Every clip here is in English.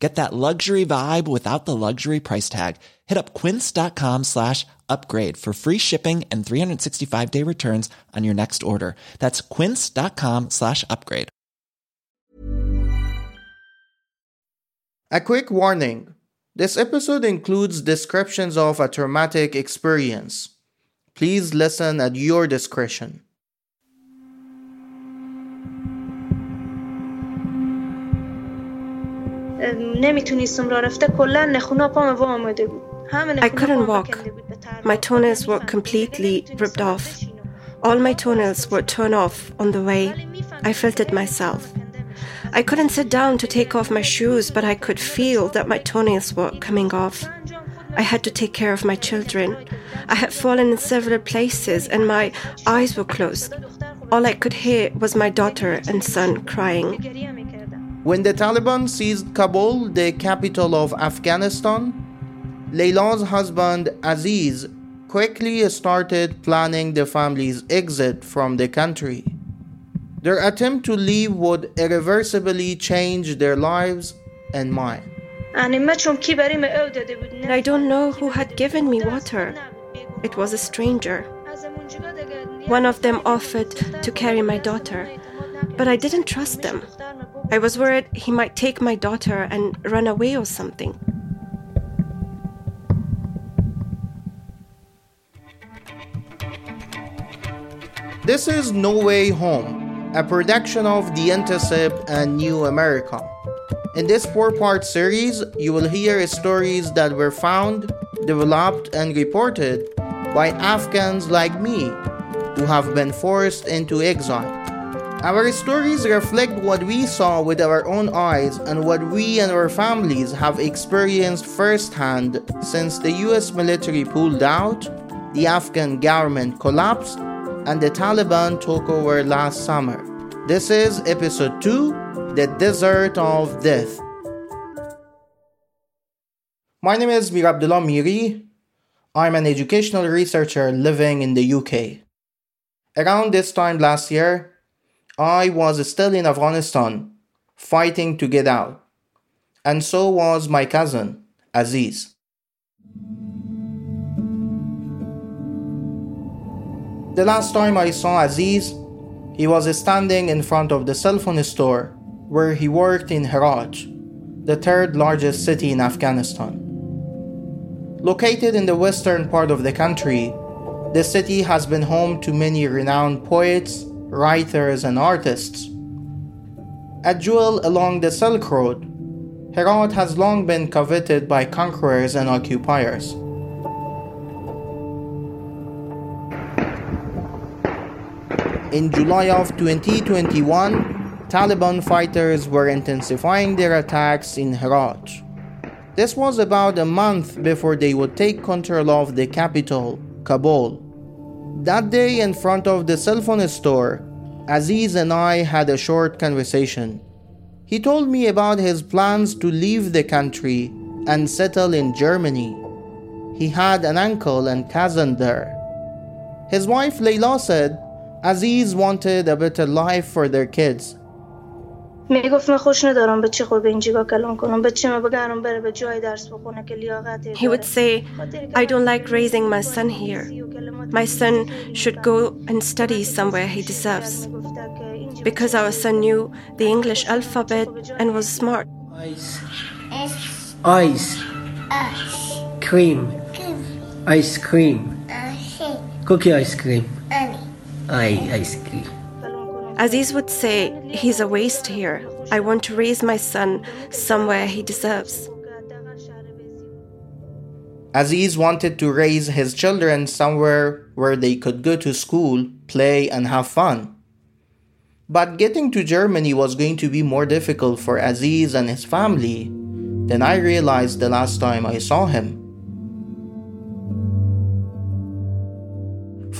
Get that luxury vibe without the luxury price tag. Hit up quince.com slash upgrade for free shipping and 365 day returns on your next order. That's quince.com slash upgrade. A quick warning. This episode includes descriptions of a traumatic experience. Please listen at your discretion. نمیتونستم راه رفته کلا نخونا پام وا آمده بود I couldn't walk. My toenails were completely ripped off. All my toenails were torn off on the way. I felt it myself. I couldn't sit down to take off my shoes, but I could feel that my toenails were coming off. I had to take care of my children. I had fallen in several places and my eyes were closed. All I could hear was my daughter and son crying. When the Taliban seized Kabul, the capital of Afghanistan, Leila's husband Aziz quickly started planning the family's exit from the country. Their attempt to leave would irreversibly change their lives and mine. I don't know who had given me water. It was a stranger. One of them offered to carry my daughter, but I didn't trust them. I was worried he might take my daughter and run away or something. This is No Way Home, a production of The Intercept and New America. In this four part series, you will hear stories that were found, developed, and reported by Afghans like me who have been forced into exile. Our stories reflect what we saw with our own eyes and what we and our families have experienced firsthand since the US military pulled out, the Afghan government collapsed, and the Taliban took over last summer. This is episode 2 The Desert of Death. My name is Mir Abdullah Miri. I'm an educational researcher living in the UK. Around this time last year, I was still in Afghanistan, fighting to get out, and so was my cousin, Aziz. The last time I saw Aziz, he was standing in front of the cell phone store where he worked in Herat, the third largest city in Afghanistan. Located in the western part of the country, the city has been home to many renowned poets, writers, and artists. A jewel along the Silk Road, Herat has long been coveted by conquerors and occupiers. In July of 2021, Taliban fighters were intensifying their attacks in Herat. This was about a month before they would take control of the capital, Kabul. That day, in front of the cell phone store, Aziz and I had a short conversation. He told me about his plans to leave the country and settle in Germany. He had an uncle and cousin there. His wife Layla said Aziz wanted a better life for their kids. میگفت من خوش ندارم بچه خود به اینجا کلام کنم بچه ما بگرم بره به جای درس بخونه که لیاقت He would say, I don't like raising my son here. My son should go and study somewhere he deserves. Because our son knew the English alphabet and was smart. Ice. Ice. Cream. Ice cream. Cookie ice cream. I ice cream. Aziz would say, He's a waste here. I want to raise my son somewhere he deserves. Aziz wanted to raise his children somewhere where they could go to school, play, and have fun. But getting to Germany was going to be more difficult for Aziz and his family than I realized the last time I saw him.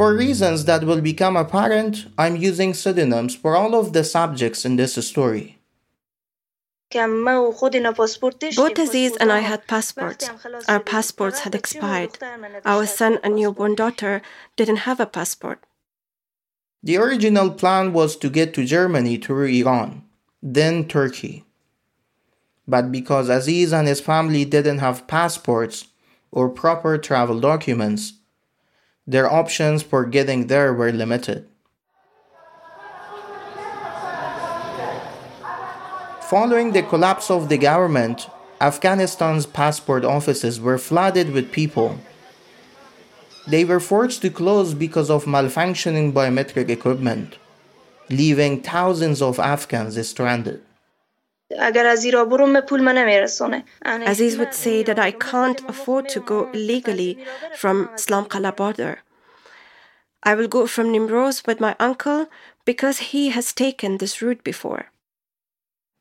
For reasons that will become apparent, I'm using pseudonyms for all of the subjects in this story. Both Aziz and I had passports. Our passports had expired. Our son and newborn daughter didn't have a passport. The original plan was to get to Germany through Iran, then Turkey. But because Aziz and his family didn't have passports or proper travel documents, their options for getting there were limited. Following the collapse of the government, Afghanistan's passport offices were flooded with people. They were forced to close because of malfunctioning biometric equipment, leaving thousands of Afghans stranded. Aziz would say that I can't afford to go illegally from Islamqala border. I will go from Nimroz with my uncle because he has taken this route before.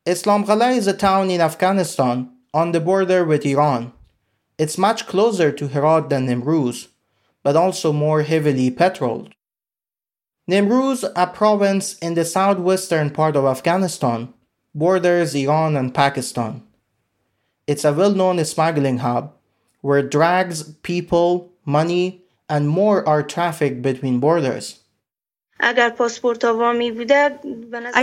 Islamqala is a town in Afghanistan on the border with Iran. It's much closer to Herat than Nimruz, but also more heavily patrolled. Nimruz, a province in the southwestern part of Afghanistan, borders Iran and Pakistan. It's a well known smuggling hub where drugs, people, money, and more are trafficked between borders. I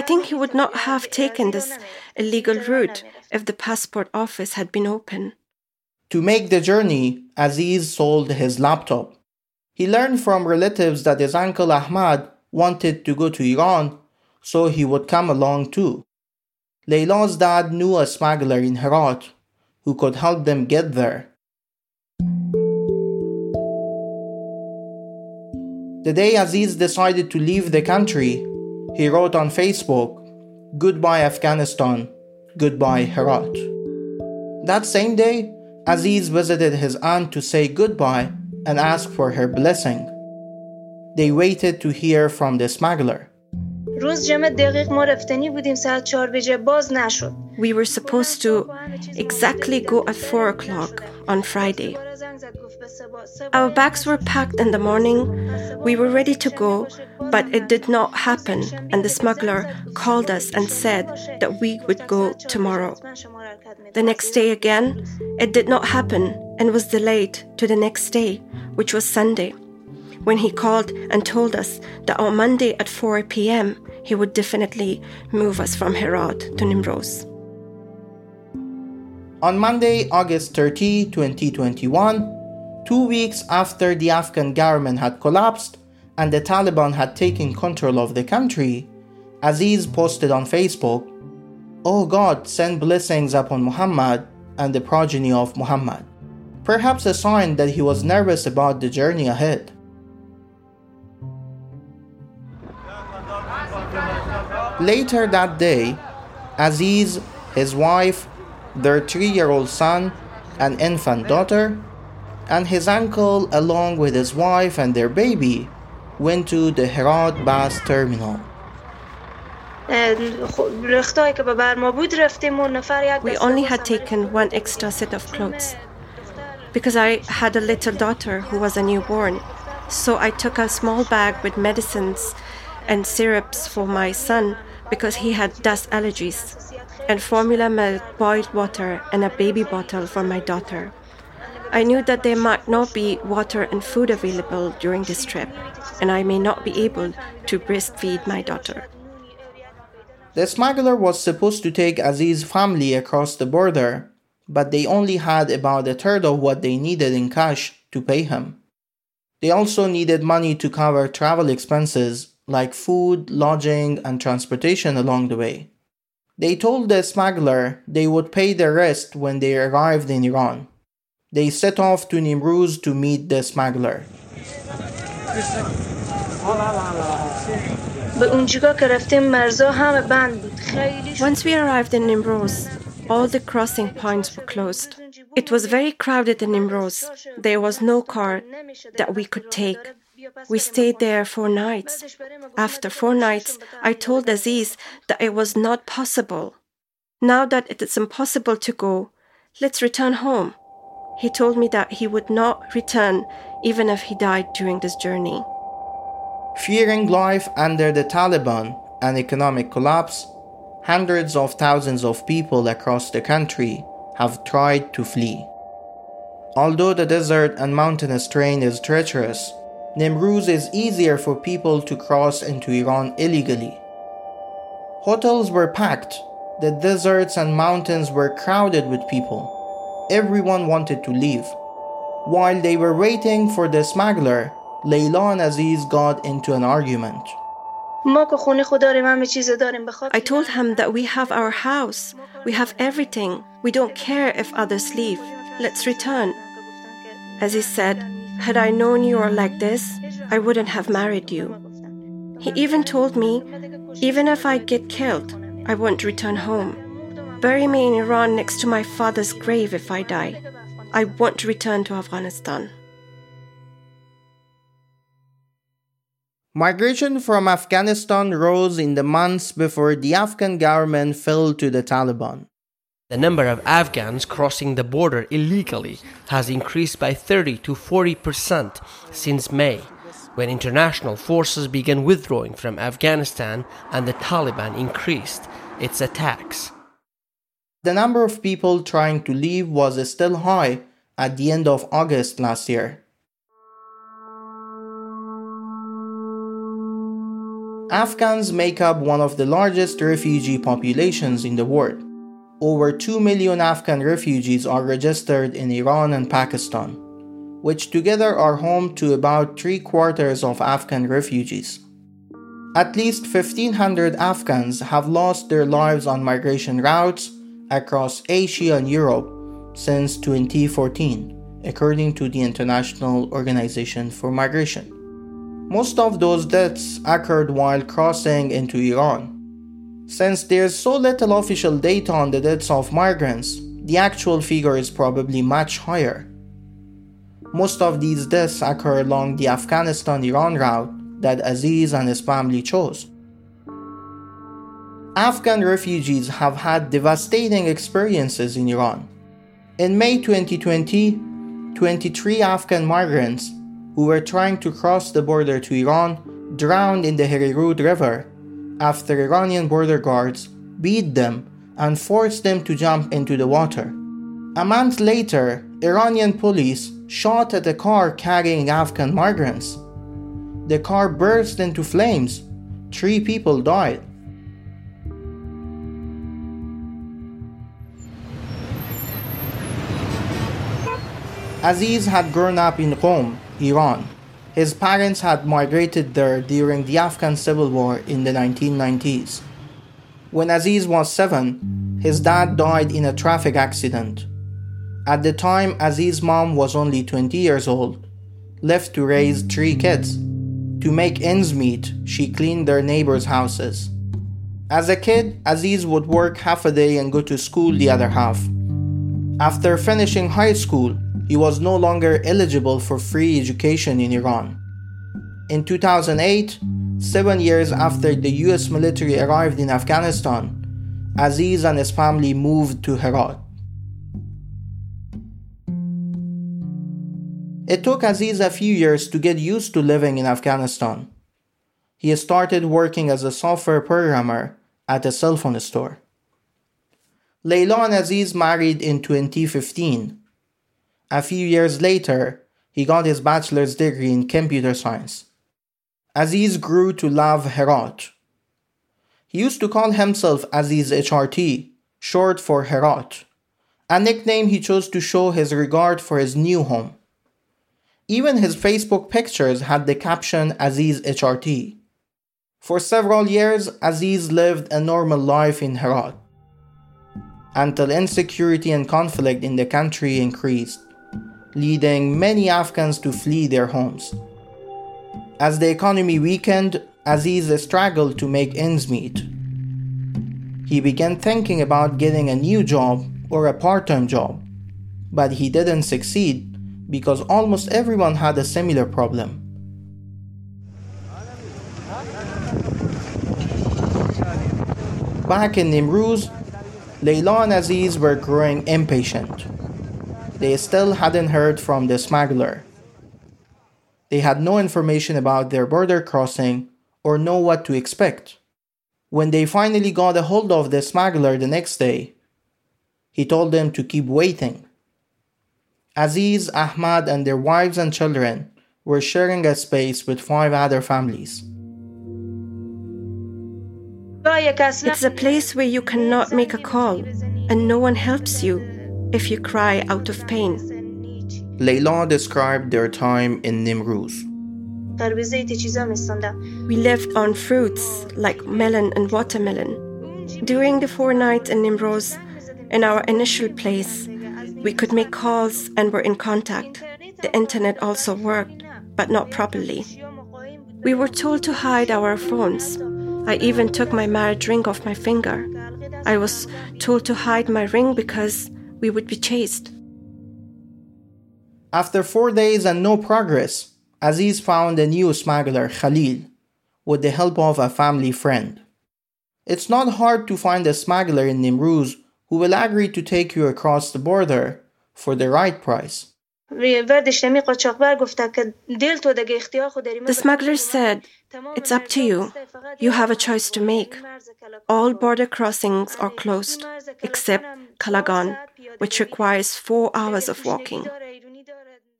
think he would not have taken this illegal route if the passport office had been open. To make the journey, Aziz sold his laptop. He learned from relatives that his uncle Ahmad wanted to go to Iran, so he would come along too. Layla's dad knew a smuggler in Herat who could help them get there. The day Aziz decided to leave the country, he wrote on Facebook, Goodbye Afghanistan, goodbye Herat. That same day, Aziz visited his aunt to say goodbye and ask for her blessing. They waited to hear from the smuggler. We were supposed to exactly go at 4 o'clock on Friday. Our bags were packed in the morning. We were ready to go, but it did not happen, and the smuggler called us and said that we would go tomorrow. The next day again, it did not happen and was delayed to the next day, which was Sunday, when he called and told us that on Monday at 4 p.m., he would definitely move us from Herat to Nimroz. On Monday, August 30, 2021, two weeks after the Afghan government had collapsed and the Taliban had taken control of the country, Aziz posted on Facebook, Oh God, send blessings upon Muhammad and the progeny of Muhammad. Perhaps a sign that he was nervous about the journey ahead. Later that day, Aziz, his wife, their three year old son, and infant daughter, and his uncle, along with his wife and their baby, went to the Herat bus terminal. We only had taken one extra set of clothes because I had a little daughter who was a newborn. So I took a small bag with medicines and syrups for my son because he had dust allergies, and formula milk, boiled water, and a baby bottle for my daughter. I knew that there might not be water and food available during this trip, and I may not be able to breastfeed my daughter. The smuggler was supposed to take Aziz's family across the border, but they only had about a third of what they needed in cash to pay him. They also needed money to cover travel expenses like food, lodging, and transportation along the way. They told the smuggler they would pay the rest when they arrived in Iran. They set off to Nimruz to meet the smuggler. Once we arrived in Nimruz, all the crossing points were closed. It was very crowded in Nimruz. There was no car that we could take. We stayed there four nights. After four nights, I told Aziz that it was not possible. Now that it is impossible to go, let's return home. He told me that he would not return even if he died during this journey. Fearing life under the Taliban and economic collapse, hundreds of thousands of people across the country have tried to flee. Although the desert and mountainous terrain is treacherous, Nimruz is easier for people to cross into Iran illegally. Hotels were packed, the deserts and mountains were crowded with people. Everyone wanted to leave. While they were waiting for the smuggler, Layla and Aziz got into an argument. I told him that we have our house, we have everything, we don't care if others leave. Let's return. Aziz said, Had I known you were like this, I wouldn't have married you. He even told me, even if I get killed, I won't return home. Bury me in Iran next to my father's grave if I die. I want to return to Afghanistan. Migration from Afghanistan rose in the months before the Afghan government fell to the Taliban. The number of Afghans crossing the border illegally has increased by 30 to 40 percent since May, when international forces began withdrawing from Afghanistan and the Taliban increased its attacks. The number of people trying to leave was still high at the end of August last year. Afghans make up one of the largest refugee populations in the world. Over 2 million Afghan refugees are registered in Iran and Pakistan, which together are home to about three quarters of Afghan refugees. At least 1,500 Afghans have lost their lives on migration routes across Asia and Europe since 2014, according to the International Organization for Migration. Most of those deaths occurred while crossing into Iran. Since there's so little official data on the deaths of migrants, the actual figure is probably much higher. Most of these deaths occur along the Afghanistan Iran route that Aziz and his family chose. Afghan refugees have had devastating experiences in Iran. In May 2020, 23 Afghan migrants who were trying to cross the border to Iran drowned in the Harirud River after Iranian border guards beat them and forced them to jump into the water. A month later, Iranian police shot at a car carrying Afghan migrants. The car burst into flames. Three people died. Aziz had grown up in Qom, Iran. His parents had migrated there during the Afghan civil war in the 1990s. When Aziz was seven, his dad died in a traffic accident. At the time, Aziz's mom was only 20 years old, left to raise three kids. To make ends meet, she cleaned their neighbors' houses. As a kid, Aziz would work half a day and go to school the other half. After finishing high school, he was no longer eligible for free education in Iran. In 2008, seven years after the US military arrived in Afghanistan, Aziz and his family moved to Herat. It took Aziz a few years to get used to living in Afghanistan. He started working as a software programmer at a cell phone store. Leila and Aziz married in 2015 a few years later, he got his bachelor's degree in computer science. Aziz grew to love Herat. He used to call himself Aziz HRT, short for Herat, a nickname he chose to show his regard for his new home. Even his Facebook pictures had the caption Aziz HRT. For several years, Aziz lived a normal life in Herat until insecurity and conflict in the country increased leading many Afghans to flee their homes. As the economy weakened, Aziz struggled to make ends meet. He began thinking about getting a new job or a part time job, but he didn't succeed because almost everyone had a similar problem. Back in Nimruz, Leila and Aziz were growing impatient they still hadn't heard from the smuggler. They had no information about their border crossing or know what to expect. When they finally got a hold of the smuggler the next day, he told them to keep waiting. Aziz, Ahmad, and their wives and children were sharing a space with five other families. It's a place where you cannot make a call and no one helps you if you cry out of pain. Layla described their time in Nimruz. We lived on fruits like melon and watermelon. During the four nights in Nimruz, in our initial place, we could make calls and were in contact. The internet also worked, but not properly. We were told to hide our phones. I even took my marriage ring off my finger. I was told to hide my ring because we would be chased. After four days and no progress, Aziz found a new smuggler, Khalil, with the help of a family friend. It's not hard to find a smuggler in Nimruz who will agree to take you across the border for the right price. The smuggler said, It's up to you. You have a choice to make. All border crossings are closed, except Kalagan, which requires four hours of walking.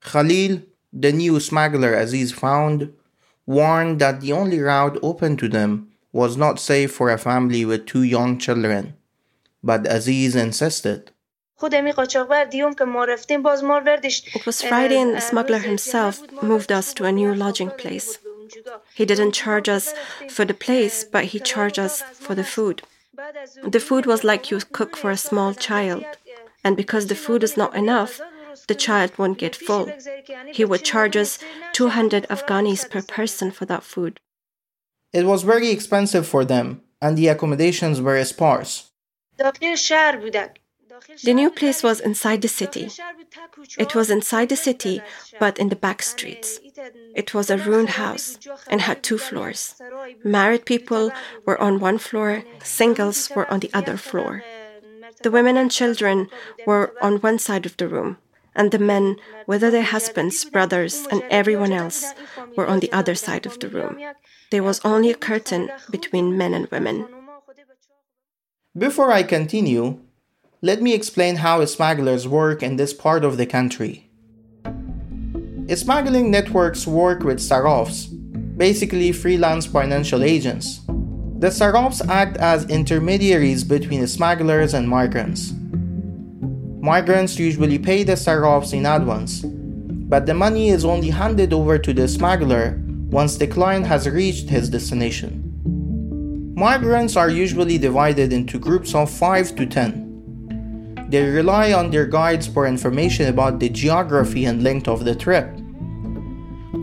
Khalil, the new smuggler Aziz found, warned that the only route open to them was not safe for a family with two young children. But Aziz insisted. It was Friday and the smuggler himself moved us to a new lodging place. He didn't charge us for the place, but he charged us for the food. The food was like you cook for a small child, and because the food is not enough, the child won't get full. He would charge us 200 Afghanis per person for that food. It was very expensive for them, and the accommodations were sparse. The new place was inside the city. It was inside the city, but in the back streets. It was a ruined house and had two floors. Married people were on one floor, singles were on the other floor. The women and children were on one side of the room, and the men, whether their husbands, brothers, and everyone else, were on the other side of the room. There was only a curtain between men and women. Before I continue, let me explain how smugglers work in this part of the country. Smuggling networks work with sarrafs, basically freelance financial agents. The sarrafs act as intermediaries between smugglers and migrants. Migrants usually pay the sarrafs in advance, but the money is only handed over to the smuggler once the client has reached his destination. Migrants are usually divided into groups of 5 to 10. They rely on their guides for information about the geography and length of the trip.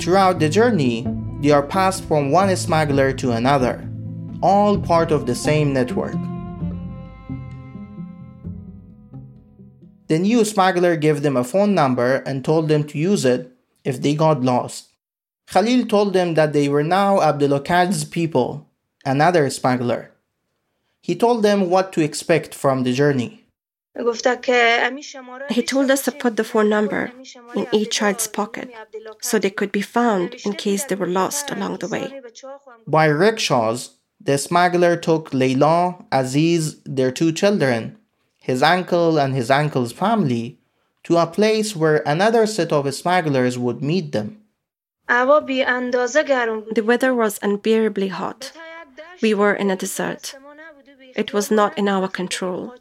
Throughout the journey, they are passed from one smuggler to another, all part of the same network. The new smuggler gave them a phone number and told them to use it if they got lost. Khalil told them that they were now Abdelokad's people, another smuggler. He told them what to expect from the journey. He told us to put the phone number in each child's pocket so they could be found in case they were lost along the way. By rickshaws, the smuggler took Leila, Aziz, their two children, his uncle, and his uncle's family to a place where another set of smugglers would meet them. The weather was unbearably hot. We were in a desert. It was not in our control.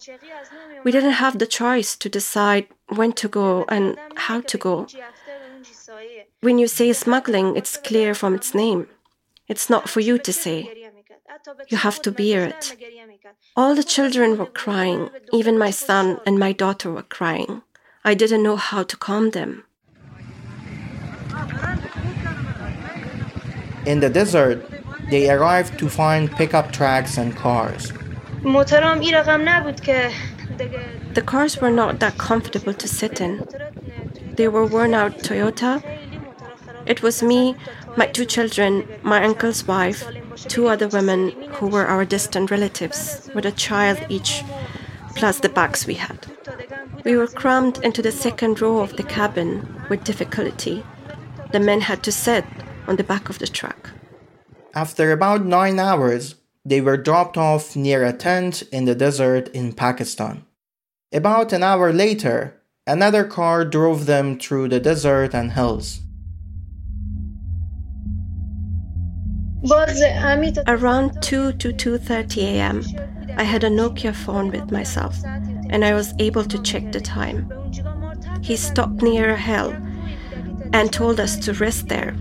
We didn't have the choice to decide when to go and how to go. When you say smuggling, it's clear from its name. It's not for you to say. You have to bear it. All the children were crying, even my son and my daughter were crying. I didn't know how to calm them. In the desert, they arrived to find pickup trucks and cars. The cars were not that comfortable to sit in. They were worn out Toyota. It was me, my two children, my uncle's wife, two other women who were our distant relatives, with a child each, plus the bags we had. We were crammed into the second row of the cabin with difficulty. The men had to sit on the back of the truck. After about nine hours, they were dropped off near a tent in the desert in Pakistan. About an hour later, another car drove them through the desert and hills. Around 2 to 2:30 a.m., I had a Nokia phone with myself and I was able to check the time. He stopped near a hill and told us to rest there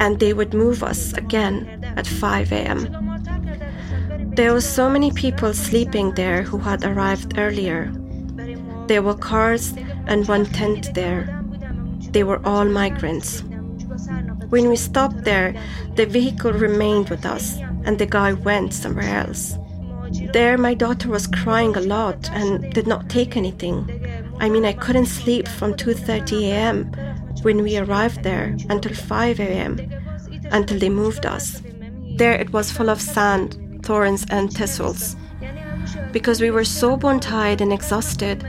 and they would move us again at 5 a.m. There were so many people sleeping there who had arrived earlier. There were cars and one tent there. They were all migrants. When we stopped there, the vehicle remained with us and the guy went somewhere else. There, my daughter was crying a lot and did not take anything. I mean, I couldn't sleep from 2:30 a.m. when we arrived there until 5 a.m. until they moved us. There, it was full of sand, thorns, and thistles. Because we were so bone tied and exhausted,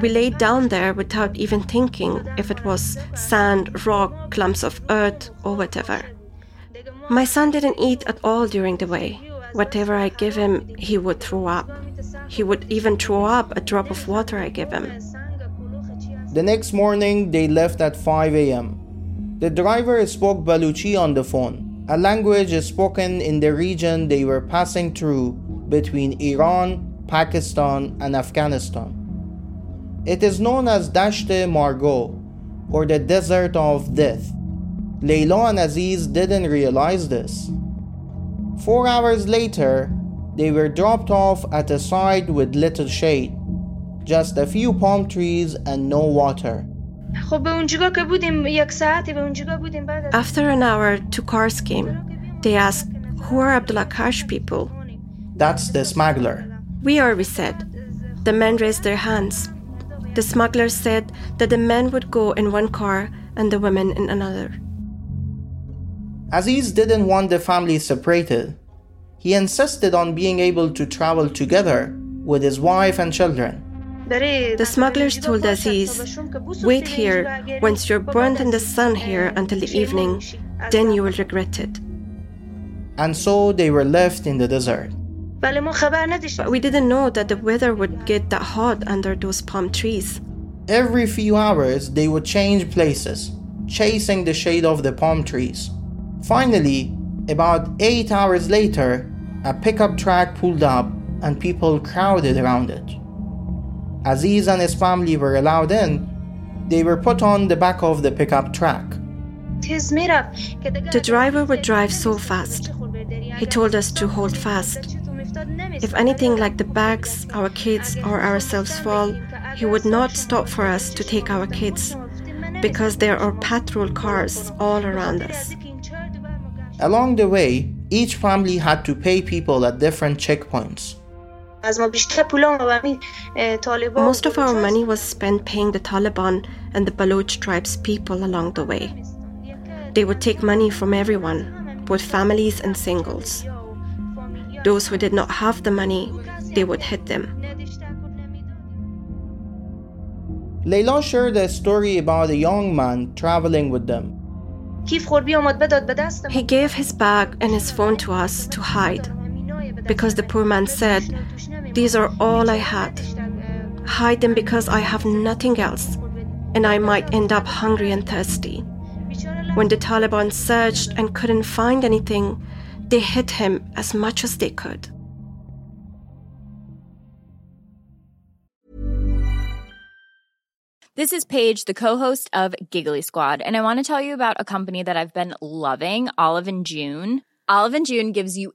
we laid down there without even thinking if it was sand, rock, clumps of earth, or whatever. My son didn't eat at all during the way. Whatever I give him, he would throw up. He would even throw up a drop of water I give him. The next morning, they left at 5 a.m. The driver spoke Baluchi on the phone, a language is spoken in the region they were passing through between Iran, Pakistan, and Afghanistan. It is known as Dasht-e Margo, or the Desert of Death. Layla and Aziz didn't realize this. Four hours later, they were dropped off at a site with little shade, just a few palm trees and no water. After an hour, two cars came. They asked, Who are Abdullah Kash people? That's the smuggler. We are, we said. The men raised their hands. The smugglers said that the men would go in one car and the women in another. Aziz didn't want the family separated. He insisted on being able to travel together with his wife and children. The smugglers told Aziz, Wait here, once you're burnt in the sun here until the evening, then you will regret it. And so they were left in the desert. But we didn't know that the weather would get that hot under those palm trees. Every few hours, they would change places, chasing the shade of the palm trees. Finally, about eight hours later, a pickup truck pulled up and people crowded around it. Aziz and his family were allowed in. They were put on the back of the pickup truck. The driver would drive so fast. He told us to hold fast. If anything like the bags, our kids, or ourselves fall, he would not stop for us to take our kids because there are patrol cars all around us. Along the way, each family had to pay people at different checkpoints. Most of our money was spent paying the Taliban and the Baloch tribes people along the way. They would take money from everyone, both families and singles. Those who did not have the money, they would hit them. Layla shared a story about a young man traveling with them. He gave his bag and his phone to us to hide because the poor man said, These are all I had. Hide them because I have nothing else and I might end up hungry and thirsty. When the Taliban searched and couldn't find anything, they hit him as much as they could. This is Paige, the co-host of Giggly Squad, and I want to tell you about a company that I've been loving, Olive and June. Olive and June gives you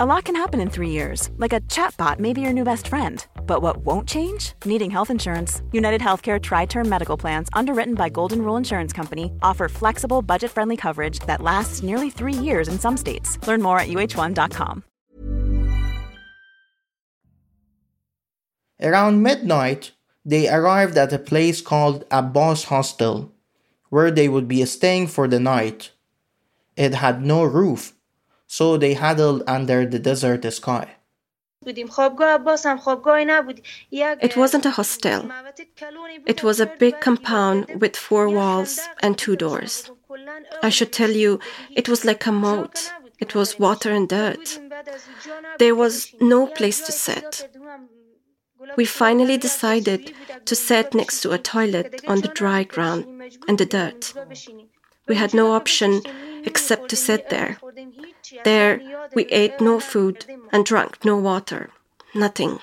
A lot can happen in three years, like a chatbot may be your new best friend. But what won't change? Needing health insurance. United Healthcare TriTerm Medical Plans, underwritten by Golden Rule Insurance Company, offer flexible, budget friendly coverage that lasts nearly three years in some states. Learn more at uh1.com. Around midnight, they arrived at a place called Abbas Hostel, where they would be staying for the night. It had no roof so they huddled under the desert sky. It wasn't a hostel. It was a big compound with four walls and two doors. I should tell you, it was like a moat. It was water and dirt. There was no place to sit. We finally decided to sit next to a toilet on the dry ground and the dirt. We had no option except to sit there. There, we ate no food and drank no water. Nothing.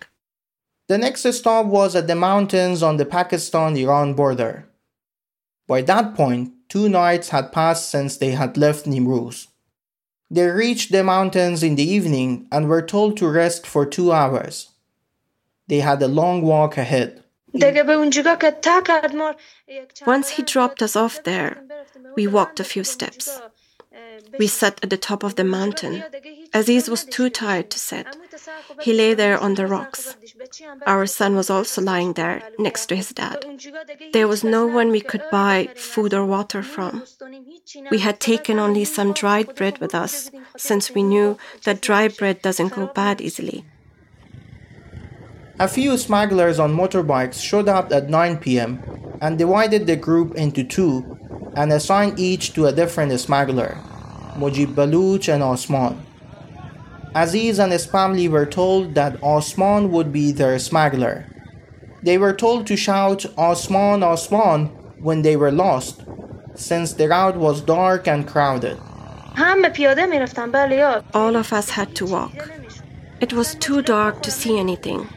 The next stop was at the mountains on the Pakistan Iran border. By that point, two nights had passed since they had left Nimruz. They reached the mountains in the evening and were told to rest for two hours. They had a long walk ahead. Once he dropped us off there, we walked a few steps. We sat at the top of the mountain. Aziz was too tired to sit. He lay there on the rocks. Our son was also lying there next to his dad. There was no one we could buy food or water from. We had taken only some dried bread with us, since we knew that dry bread doesn't go bad easily. A few smugglers on motorbikes showed up at 9 pm and divided the group into two and assigned each to a different smuggler. Mujib Baluch and Osman. Aziz and his family were told that Osman would be their smuggler. They were told to shout Osman, Osman when they were lost, since the route was dark and crowded. All of us had to walk. It was too dark to see anything.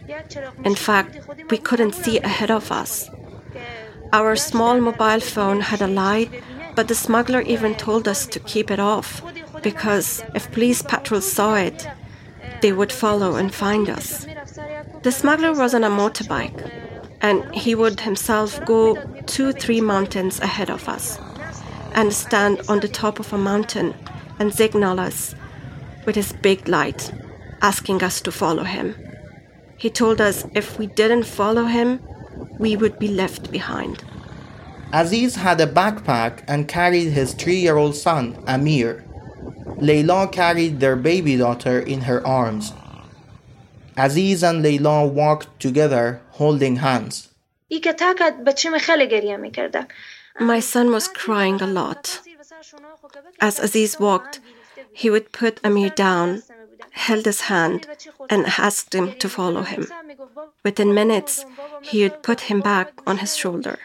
In fact, we couldn't see ahead of us. Our small mobile phone had a light but the smuggler even told us to keep it off because if police patrols saw it, they would follow and find us. The smuggler was on a motorbike and he would himself go two, three mountains ahead of us and stand on the top of a mountain and signal us with his big light, asking us to follow him. He told us if we didn't follow him, we would be left behind. Aziz had a backpack and carried his three year old son, Amir. Layla carried their baby daughter in her arms. Aziz and Layla walked together, holding hands. My son was crying a lot. As Aziz walked, he would put Amir down, held his hand, and asked him to follow him. Within minutes, he would put him back on his shoulder.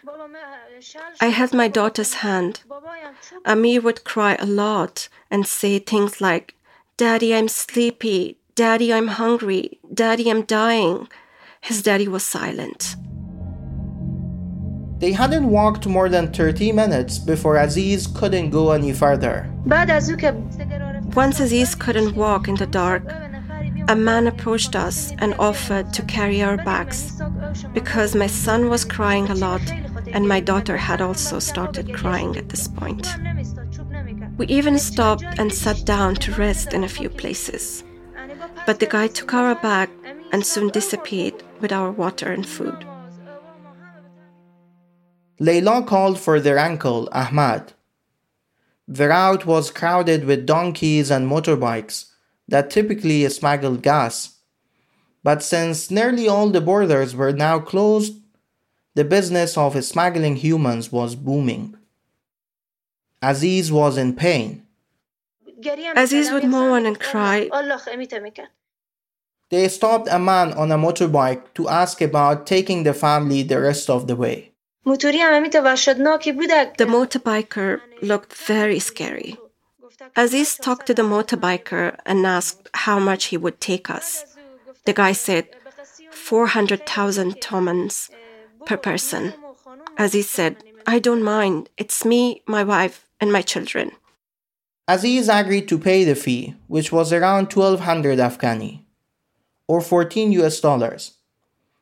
I held my daughter's hand. Amir would cry a lot and say things like, Daddy, I'm sleepy. Daddy, I'm hungry. Daddy, I'm dying. His daddy was silent. They hadn't walked more than 30 minutes before Aziz couldn't go any further. Once Aziz couldn't walk in the dark, a man approached us and offered to carry our bags. Because my son was crying a lot, and my daughter had also started crying at this point. We even stopped and sat down to rest in a few places. But the guy took our bag and soon disappeared with our water and food. Layla called for their uncle, Ahmad. The route was crowded with donkeys and motorbikes that typically smuggled gas. But since nearly all the borders were now closed, the business of smuggling humans was booming. Aziz was in pain. Aziz would moan and cry. They stopped a man on a motorbike to ask about taking the family the rest of the way. The motorbiker looked very scary. Aziz talked to the motorbiker and asked how much he would take us. The guy said 400,000 tomans per person. Aziz said, I don't mind. It's me, my wife, and my children. Aziz agreed to pay the fee, which was around 1200 Afghani, or 14 US dollars,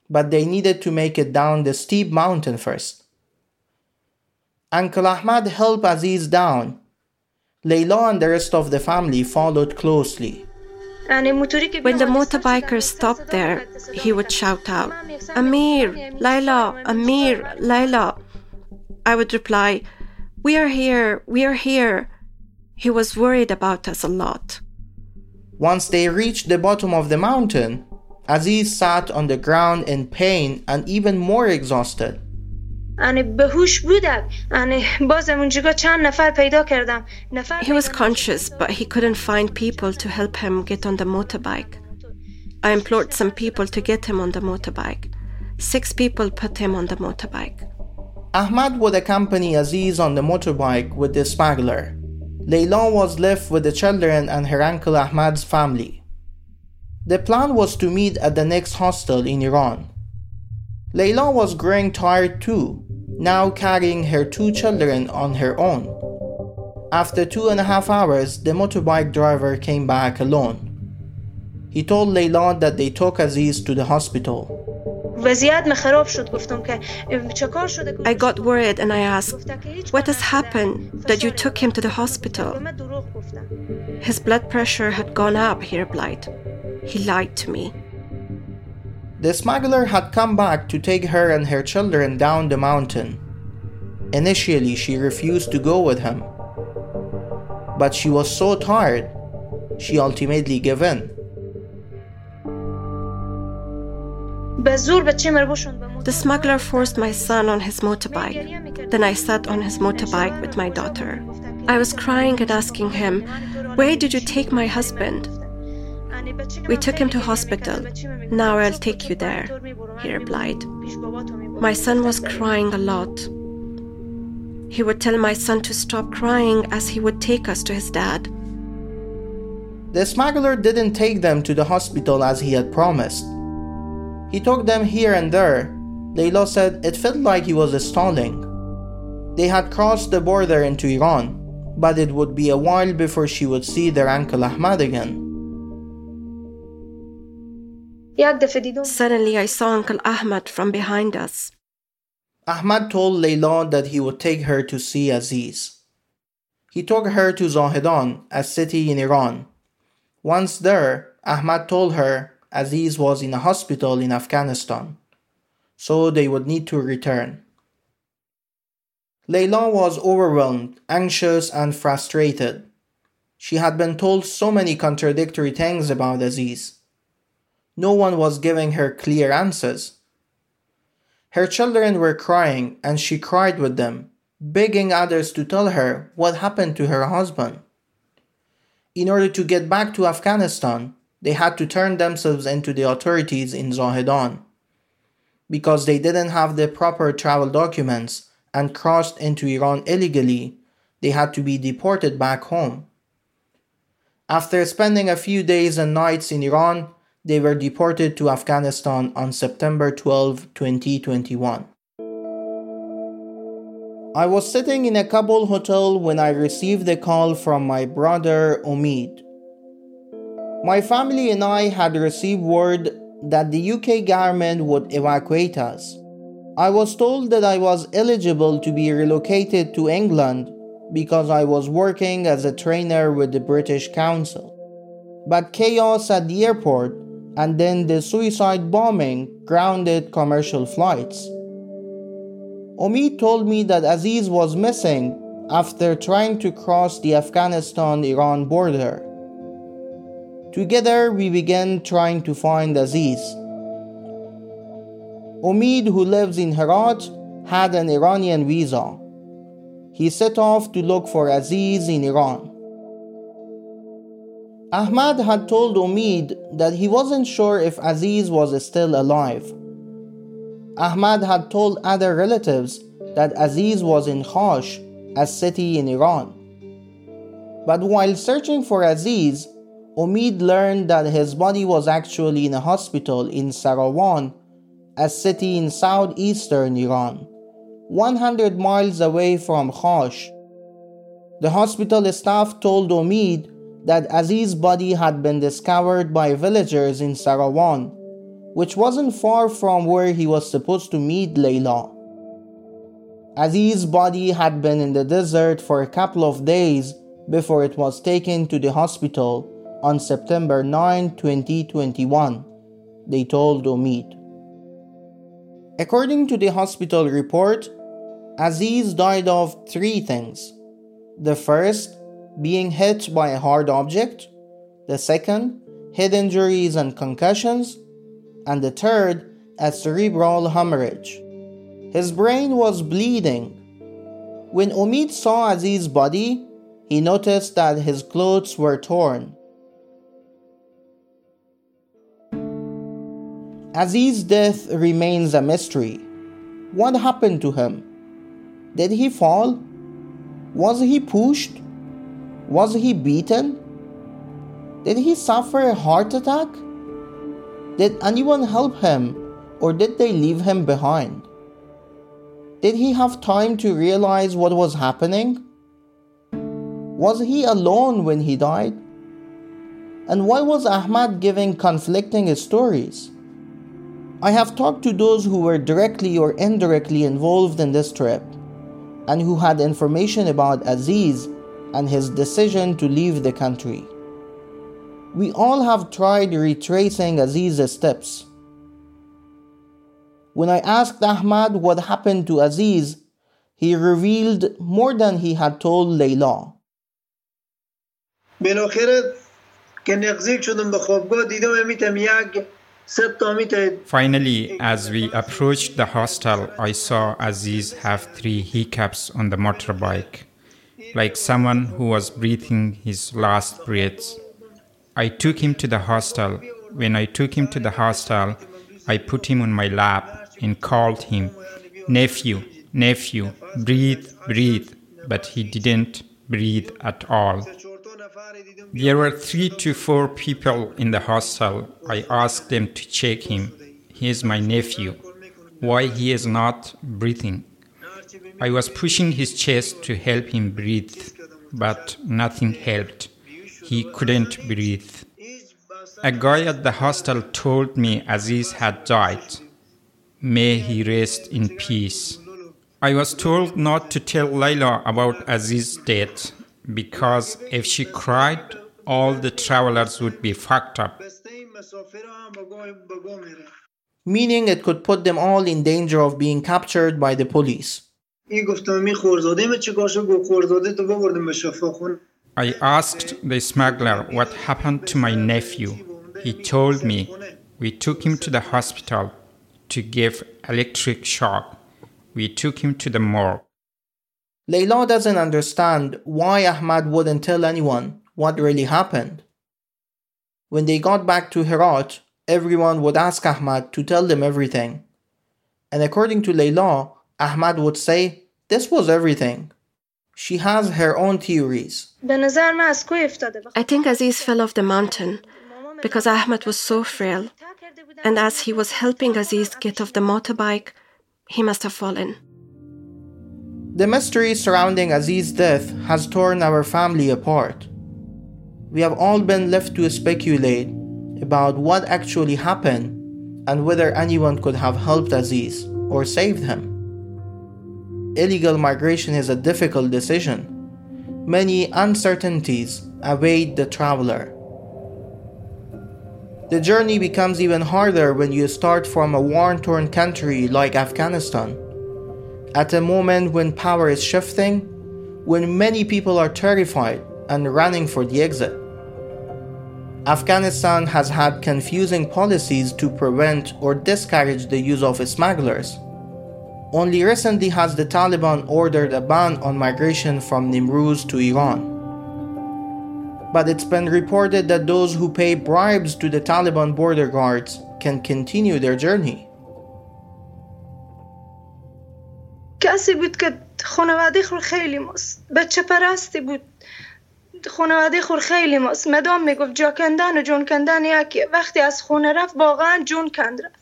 but they needed to make it down the steep mountain first. Uncle Ahmad helped Aziz down. Layla and the rest of the family followed closely. When the motorbikers stopped there, he would shout out, Amir, Layla, Amir, Layla. I would reply, We are here, we are here. He was worried about us a lot. Once they reached the bottom of the mountain, Aziz sat on the ground in pain and even more exhausted. He was conscious, but he couldn't find people to help him get on the motorbike. I implored some people to get him on the motorbike. Six people put him on the motorbike. Ahmad would accompany Aziz on the motorbike with the smuggler. Layla was left with the children and her uncle Ahmad's family. The plan was to meet at the next hostel in Iran. Layla was growing tired too, now carrying her two children on her own. After two and a half hours, the motorbike driver came back alone. He told Layla that they took Aziz to the hospital. I got worried and I asked, What has happened that you took him to the hospital? His blood pressure had gone up, he replied. He lied to me. The smuggler had come back to take her and her children down the mountain. Initially, she refused to go with him. But she was so tired, she ultimately gave in. The smuggler forced my son on his motorbike. Then I sat on his motorbike with my daughter. I was crying and asking him, Where did you take my husband? We took him to hospital. Now I'll take you there, he replied. My son was crying a lot. He would tell my son to stop crying as he would take us to his dad. The smuggler didn't take them to the hospital as he had promised. He took them here and there. Layla said it felt like he was stalling. They had crossed the border into Iran, but it would be a while before she would see their uncle Ahmad again. Suddenly, I saw Uncle Ahmad from behind us. Ahmad told Layla that he would take her to see Aziz. He took her to Zahedan, a city in Iran. Once there, Ahmad told her Aziz was in a hospital in Afghanistan, so they would need to return. Layla was overwhelmed, anxious, and frustrated. She had been told so many contradictory things about Aziz. No one was giving her clear answers. Her children were crying, and she cried with them, begging others to tell her what happened to her husband. In order to get back to Afghanistan, they had to turn themselves into the authorities in Zahedan. Because they didn't have the proper travel documents and crossed into Iran illegally, they had to be deported back home. After spending a few days and nights in Iran, they were deported to Afghanistan on September 12, 2021. I was sitting in a Kabul hotel when I received a call from my brother Omid. My family and I had received word that the UK government would evacuate us. I was told that I was eligible to be relocated to England because I was working as a trainer with the British Council. But chaos at the airport and then the suicide bombing grounded commercial flights. Omid told me that Aziz was missing after trying to cross the Afghanistan Iran border. Together, we began trying to find Aziz. Omid, who lives in Herat, had an Iranian visa. He set off to look for Aziz in Iran. Ahmad had told Omid that he wasn't sure if Aziz was still alive. Ahmad had told other relatives that Aziz was in Khash, a city in Iran. But while searching for Aziz, Omid learned that his body was actually in a hospital in Sarawan, a city in southeastern Iran, 100 miles away from Khash. The hospital staff told Omid that Aziz's body had been discovered by villagers in Sarawan, which wasn't far from where he was supposed to meet Layla. Aziz's body had been in the desert for a couple of days before it was taken to the hospital on September 9, 2021, they told Omid. According to the hospital report, Aziz died of three things. The first, being hit by a hard object, the second, head injuries and concussions, and the third, a cerebral hemorrhage. His brain was bleeding. When Omid saw Aziz's body, he noticed that his clothes were torn. Aziz's death remains a mystery. What happened to him? Did he fall? Was he pushed? Was he beaten? Did he suffer a heart attack? Did anyone help him or did they leave him behind? Did he have time to realize what was happening? Was he alone when he died? And why was Ahmad giving conflicting stories? I have talked to those who were directly or indirectly involved in this trip and who had information about Aziz and his decision to leave the country. We all have tried retracing Aziz's steps. When I asked Ahmad what happened to Aziz, he revealed more than he had told Layla. Finally, as we approached the hostel, I saw Aziz have three hiccups on the motorbike, like someone who was breathing his last breaths. I took him to the hostel. When I took him to the hostel, I put him on my lap and called him, Nephew, nephew, breathe, breathe. But he didn't breathe at all. There were three to four people in the hostel. I asked them to check him. He is my nephew. Why he is not breathing? I was pushing his chest to help him breathe, but nothing helped. He couldn't breathe. A guy at the hostel told me Aziz had died. May he rest in peace. I was told not to tell Layla about Aziz's death because if she cried, all the travelers would be fucked up. Meaning it could put them all in danger of being captured by the police. I asked the smuggler what happened to my nephew. He told me we took him to the hospital to give electric shock. We took him to the morgue. Layla doesn't understand why Ahmad wouldn't tell anyone what really happened. When they got back to Herat, everyone would ask Ahmad to tell them everything. And according to Layla, Ahmad would say, This was everything. She has her own theories. I think Aziz fell off the mountain because Ahmad was so frail. And as he was helping Aziz get off the motorbike, he must have fallen. The mystery surrounding Aziz's death has torn our family apart. We have all been left to speculate about what actually happened and whether anyone could have helped Aziz or saved him. Illegal migration is a difficult decision. Many uncertainties await the traveler. The journey becomes even harder when you start from a war torn country like Afghanistan at a moment when power is shifting, when many people are terrified and running for the exit. Afghanistan has had confusing policies to prevent or discourage the use of smugglers. Only recently has the Taliban ordered a ban on migration from Nimruz to Iran. But it's been reported that those who pay bribes to the Taliban border guards can continue their journey. کسی بود که خانواده خور خیلی ماست بچه پرستی بود خانواده خور خیلی ماست مدام میگفت جا کندن و جون کندن یکیه وقتی از خونه رفت واقعا جون کند رفت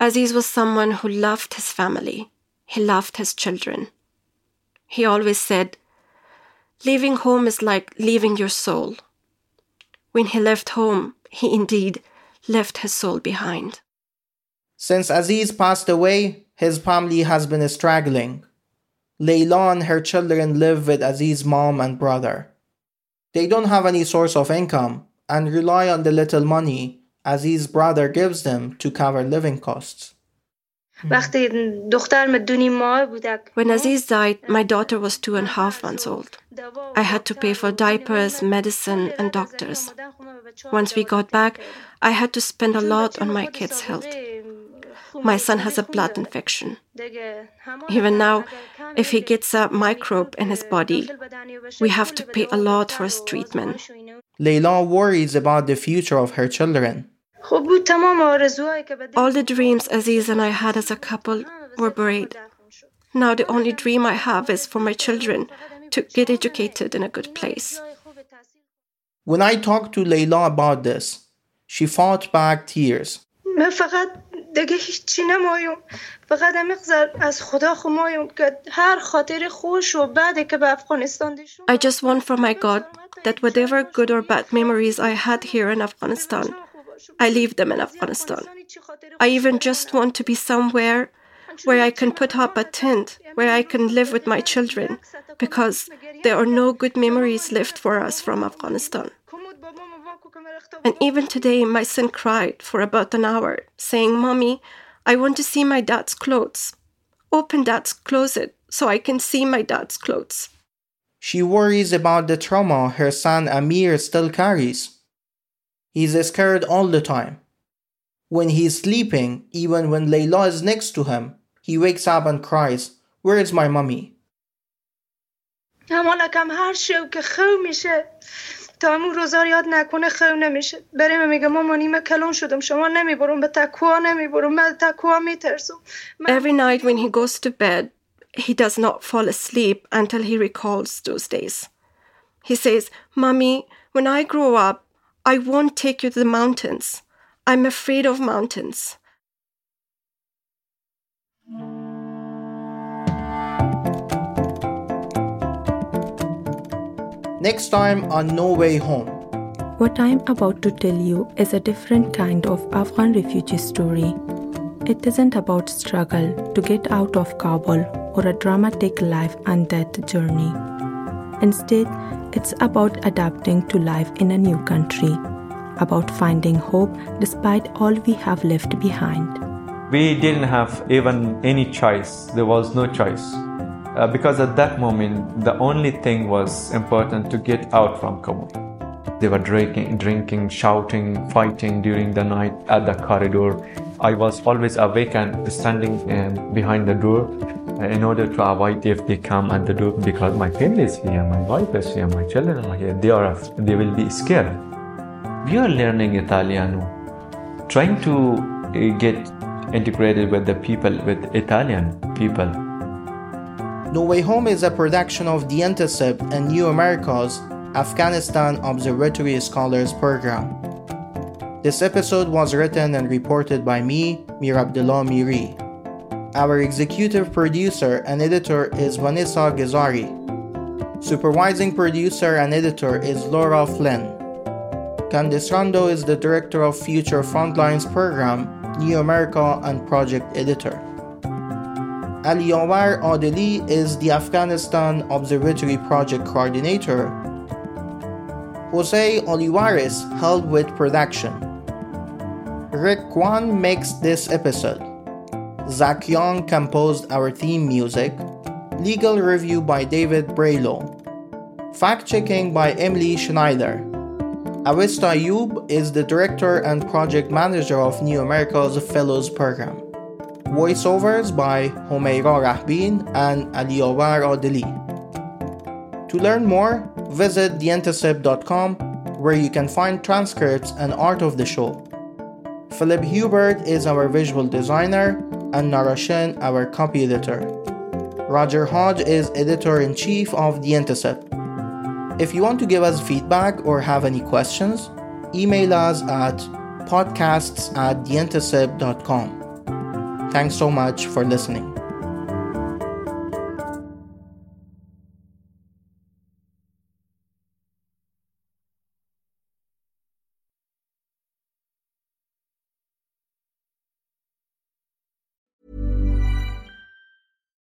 Aziz was someone who loved his family. He loved his children. He always said, Leaving home is like leaving your soul. When he left home, he indeed left his soul behind. Since Aziz passed away, his family has been struggling. Layla and her children live with Aziz's mom and brother. They don't have any source of income and rely on the little money Aziz's brother gives them to cover living costs. When Aziz died, my daughter was two and a half months old. I had to pay for diapers, medicine, and doctors. Once we got back, I had to spend a lot on my kid's health. My son has a blood infection. Even now, if he gets a microbe in his body, we have to pay a lot for his treatment. Layla worries about the future of her children. All the dreams Aziz and I had as a couple were buried. Now the only dream I have is for my children to get educated in a good place. When I talked to Layla about this, she fought back tears. I just want from my God that whatever good or bad memories I had here in Afghanistan I leave them in Afghanistan I even just want to be somewhere where I can put up a tent where I can live with my children because there are no good memories left for us from Afghanistan and even today, my son cried for about an hour, saying, Mommy, I want to see my dad's clothes. Open dad's closet so I can see my dad's clothes. She worries about the trauma her son Amir still carries. He's scared all the time. When he's sleeping, even when Layla is next to him, he wakes up and cries, Where is my mummy? تا همون روزار یاد نکنه خیلی نمیشه بریم میگه مامان من کلون شدم شما نمیبرم به تکوا نمیبرم من تکوا میترسم Every night when he goes to bed he does not fall asleep until he recalls those days. He says, Mommy, when I grow up, I won't take you to the mountains. I'm afraid of mountains. Next time on No Way Home. What I'm about to tell you is a different kind of Afghan refugee story. It isn't about struggle to get out of Kabul or a dramatic life and death journey. Instead, it's about adapting to life in a new country, about finding hope despite all we have left behind. We didn't have even any choice, there was no choice uh, because at that moment the only thing was important to get out from Kabul. They were drinking, drinking, shouting, fighting during the night at the corridor. I was always awake and standing um, behind the door uh, in order to avoid if they come at the door because my family is here, my wife is here, my children are here. They are they will be scared. We are learning Italiano, trying to uh, get integrated with the people, with Italian people. No Way Home is a production of the Intercept and New America's Afghanistan Observatory Scholars Program. This episode was written and reported by me, Mir Miri. Our executive producer and editor is Vanessa Gezari. Supervising producer and editor is Laura Flynn. Candace Rondeaux is the director of Future Frontlines program, New America, and project editor. Ali Aliawar Adeli is the Afghanistan Observatory Project Coordinator. Jose Olivares held with production. Rick Kwan makes this episode. Zach Young composed our theme music. Legal review by David Bralow. Fact checking by Emily Schneider. Awista Ayub is the director and project manager of New America's Fellows Program. Voiceovers by Homeira Rahbin and Aliawar Adeli. To learn more, visit theintercept.com where you can find transcripts and art of the show. Philip Hubert is our visual designer and Nara Shin our copy editor. Roger Hodge is editor in chief of The Intercept. If you want to give us feedback or have any questions, email us at podcasts at theintercept.com. Thanks so much for listening.